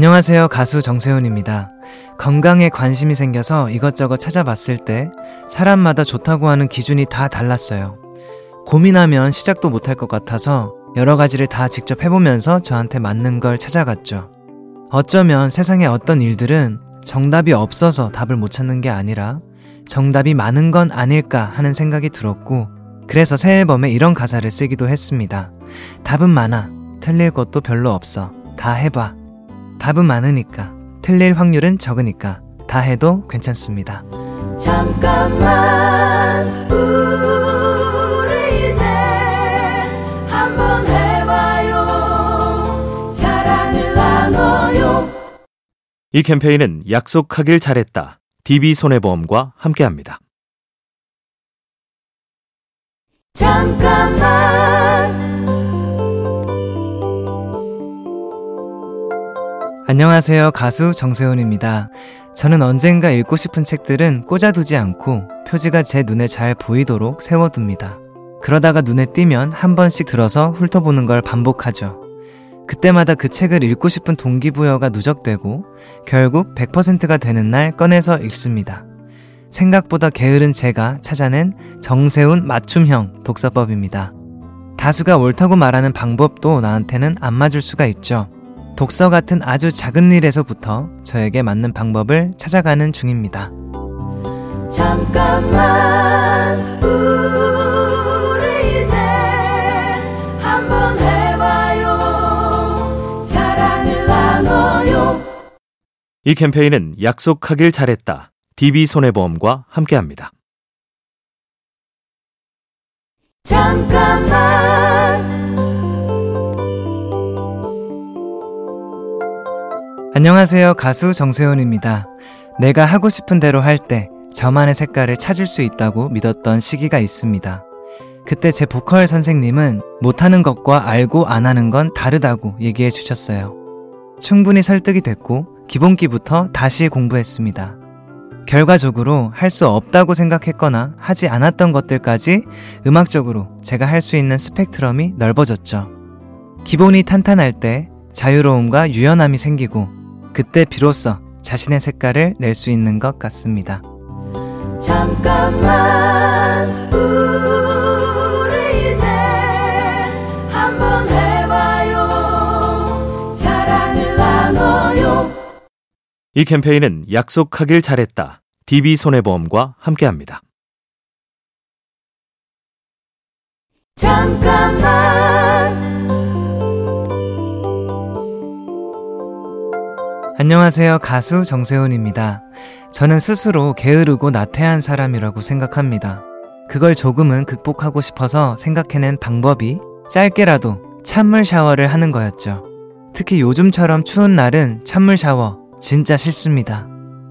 안녕하세요. 가수 정세훈입니다. 건강에 관심이 생겨서 이것저것 찾아봤을 때 사람마다 좋다고 하는 기준이 다 달랐어요. 고민하면 시작도 못할 것 같아서 여러 가지를 다 직접 해보면서 저한테 맞는 걸 찾아갔죠. 어쩌면 세상의 어떤 일들은 정답이 없어서 답을 못 찾는 게 아니라 정답이 많은 건 아닐까 하는 생각이 들었고 그래서 새 앨범에 이런 가사를 쓰기도 했습니다. 답은 많아. 틀릴 것도 별로 없어. 다 해봐. 답은 많으니까. 틀릴 확률은 적으니까. 다 해도 괜찮습니다. 잠깐만 우리 이제 한번 해봐요. 사랑을 나눠요. 이 캠페인은 약속하길 잘했다. DB손해보험과 함께합니다. 잠깐만 안녕하세요. 가수 정세훈입니다. 저는 언젠가 읽고 싶은 책들은 꽂아두지 않고 표지가 제 눈에 잘 보이도록 세워둡니다. 그러다가 눈에 띄면 한 번씩 들어서 훑어보는 걸 반복하죠. 그때마다 그 책을 읽고 싶은 동기부여가 누적되고 결국 100%가 되는 날 꺼내서 읽습니다. 생각보다 게으른 제가 찾아낸 정세훈 맞춤형 독서법입니다. 다수가 옳다고 말하는 방법도 나한테는 안 맞을 수가 있죠. 독서 같은 아주 작은 일에서부터 저에게 맞는 방법을 찾아가는 중입니다. 잠깐만 우리 이제 한번 해봐요 사랑을 나눠요 이 캠페인은 약속하길 잘했다 DB손해보험과 함께합니다. 잠깐만 안녕하세요. 가수 정세훈입니다. 내가 하고 싶은 대로 할 때 저만의 색깔을 찾을 수 있다고 믿었던 시기가 있습니다. 그때 제 보컬 선생님은 못하는 것과 알고 안 하는 건 다르다고 얘기해 주셨어요. 충분히 설득이 됐고 기본기부터 다시 공부했습니다. 결과적으로 할 수 없다고 생각했거나 하지 않았던 것들까지 음악적으로 제가 할 수 있는 스펙트럼이 넓어졌죠. 기본이 탄탄할 때 자유로움과 유연함이 생기고 그때 비로소 자신의 색깔을 낼 수 있는 것 같습니다. 잠깐만 우리 이제 한번 해봐요 사랑을 나눠요 이 캠페인은 약속하길 잘했다 DB손해보험과 함께합니다. 잠깐만 안녕하세요. 가수 정세훈입니다. 저는 스스로 게으르고 나태한 사람이라고 생각합니다. 그걸 조금은 극복하고 싶어서 생각해낸 방법이 짧게라도 찬물 샤워를 하는 거였죠. 특히 요즘처럼 추운 날은 찬물 샤워 진짜 싫습니다.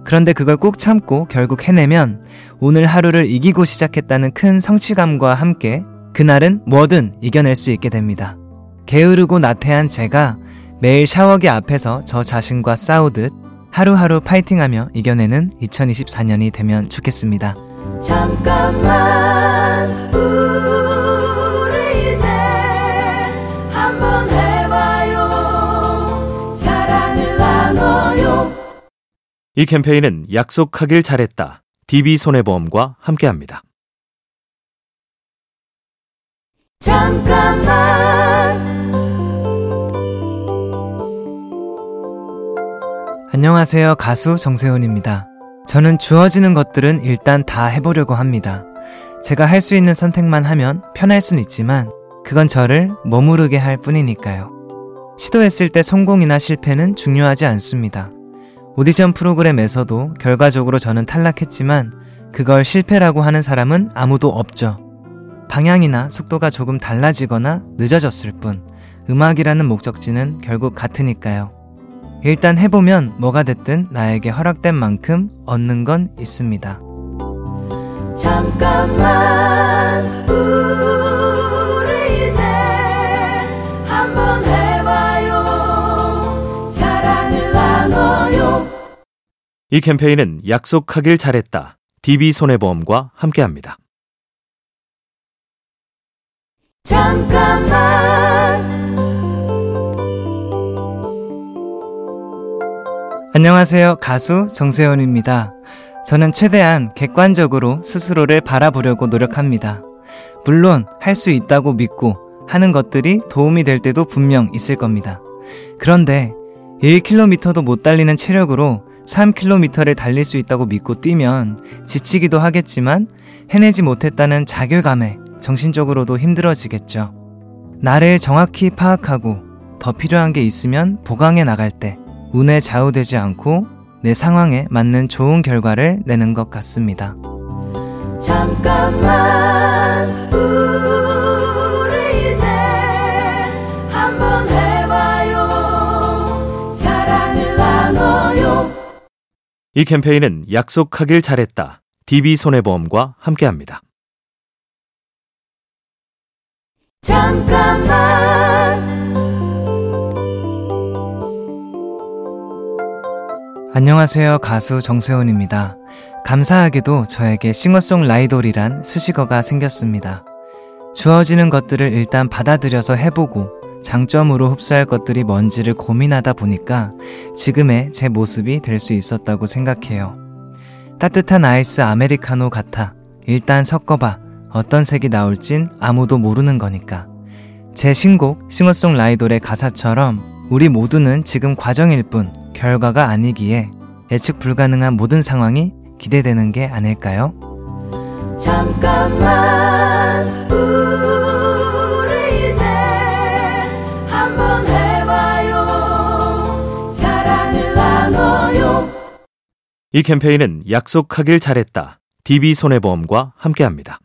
그런데 그걸 꾹 참고 결국 해내면 오늘 하루를 이기고 시작했다는 큰 성취감과 함께 그날은 뭐든 이겨낼 수 있게 됩니다. 게으르고 나태한 제가 매일 샤워기 앞에서 저 자신과 싸우듯 하루하루 파이팅하며 이겨내는 2024년이 되면 좋겠습니다. 잠깐만 우리 이제 한번 해봐요 사랑을 나눠요 이 캠페인은 약속하길 잘했다 DB손해보험과 함께합니다. 잠깐만 안녕하세요. 가수 정세훈입니다. 저는 주어지는 것들은 일단 다 해보려고 합니다. 제가 할 수 있는 선택만 하면 편할 순 있지만 그건 저를 머무르게 할 뿐이니까요. 시도했을 때 성공이나 실패는 중요하지 않습니다. 오디션 프로그램에서도 결과적으로 저는 탈락했지만 그걸 실패라고 하는 사람은 아무도 없죠. 방향이나 속도가 조금 달라지거나 늦어졌을 뿐 음악이라는 목적지는 결국 같으니까요. 일단 해보면 뭐가 됐든 나에게 허락된 만큼 얻는 건 있습니다. 잠깐만 우리 이제 한번 해봐요 사랑을 나눠요 이 캠페인은 약속하길 잘했다 DB손해보험과 함께합니다. 잠깐만 안녕하세요. 가수 정세현입니다. 저는 최대한 객관적으로 스스로를 바라보려고 노력합니다. 물론 할 수 있다고 믿고 하는 것들이 도움이 될 때도 분명 있을 겁니다. 그런데 1km도 못 달리는 체력으로 3km를 달릴 수 있다고 믿고 뛰면 지치기도 하겠지만 해내지 못했다는 자괴감에 정신적으로도 힘들어지겠죠. 나를 정확히 파악하고 더 필요한 게 있으면 보강해 나갈 때 운에 좌우되지 않고 내 상황에 맞는 좋은 결과를 내는 것 같습니다. 잠깐만 우리 이제 한번 해봐요 사랑을 나눠요 이 캠페인은 약속하길 잘했다 DB손해보험과 함께합니다. 잠깐만 안녕하세요. 가수 정세훈입니다. 감사하게도 저에게 싱어송라이돌이란 수식어가 생겼습니다. 주어지는 것들을 일단 받아들여서 해보고 장점으로 흡수할 것들이 뭔지를 고민하다 보니까 지금의 제 모습이 될 수 있었다고 생각해요. 따뜻한 아이스 아메리카노 같아 일단 섞어봐 어떤 색이 나올진 아무도 모르는 거니까. 제 신곡 싱어송라이돌의 가사처럼 우리 모두는 지금 과정일 뿐 결과가 아니기에 예측 불가능한 모든 상황이 기대되는 게 아닐까요? 잠깐만 우리 이제 한번 해봐요 사랑을 나눠요 이 캠페인은 약속하길 잘했다 DB손해보험과 함께합니다.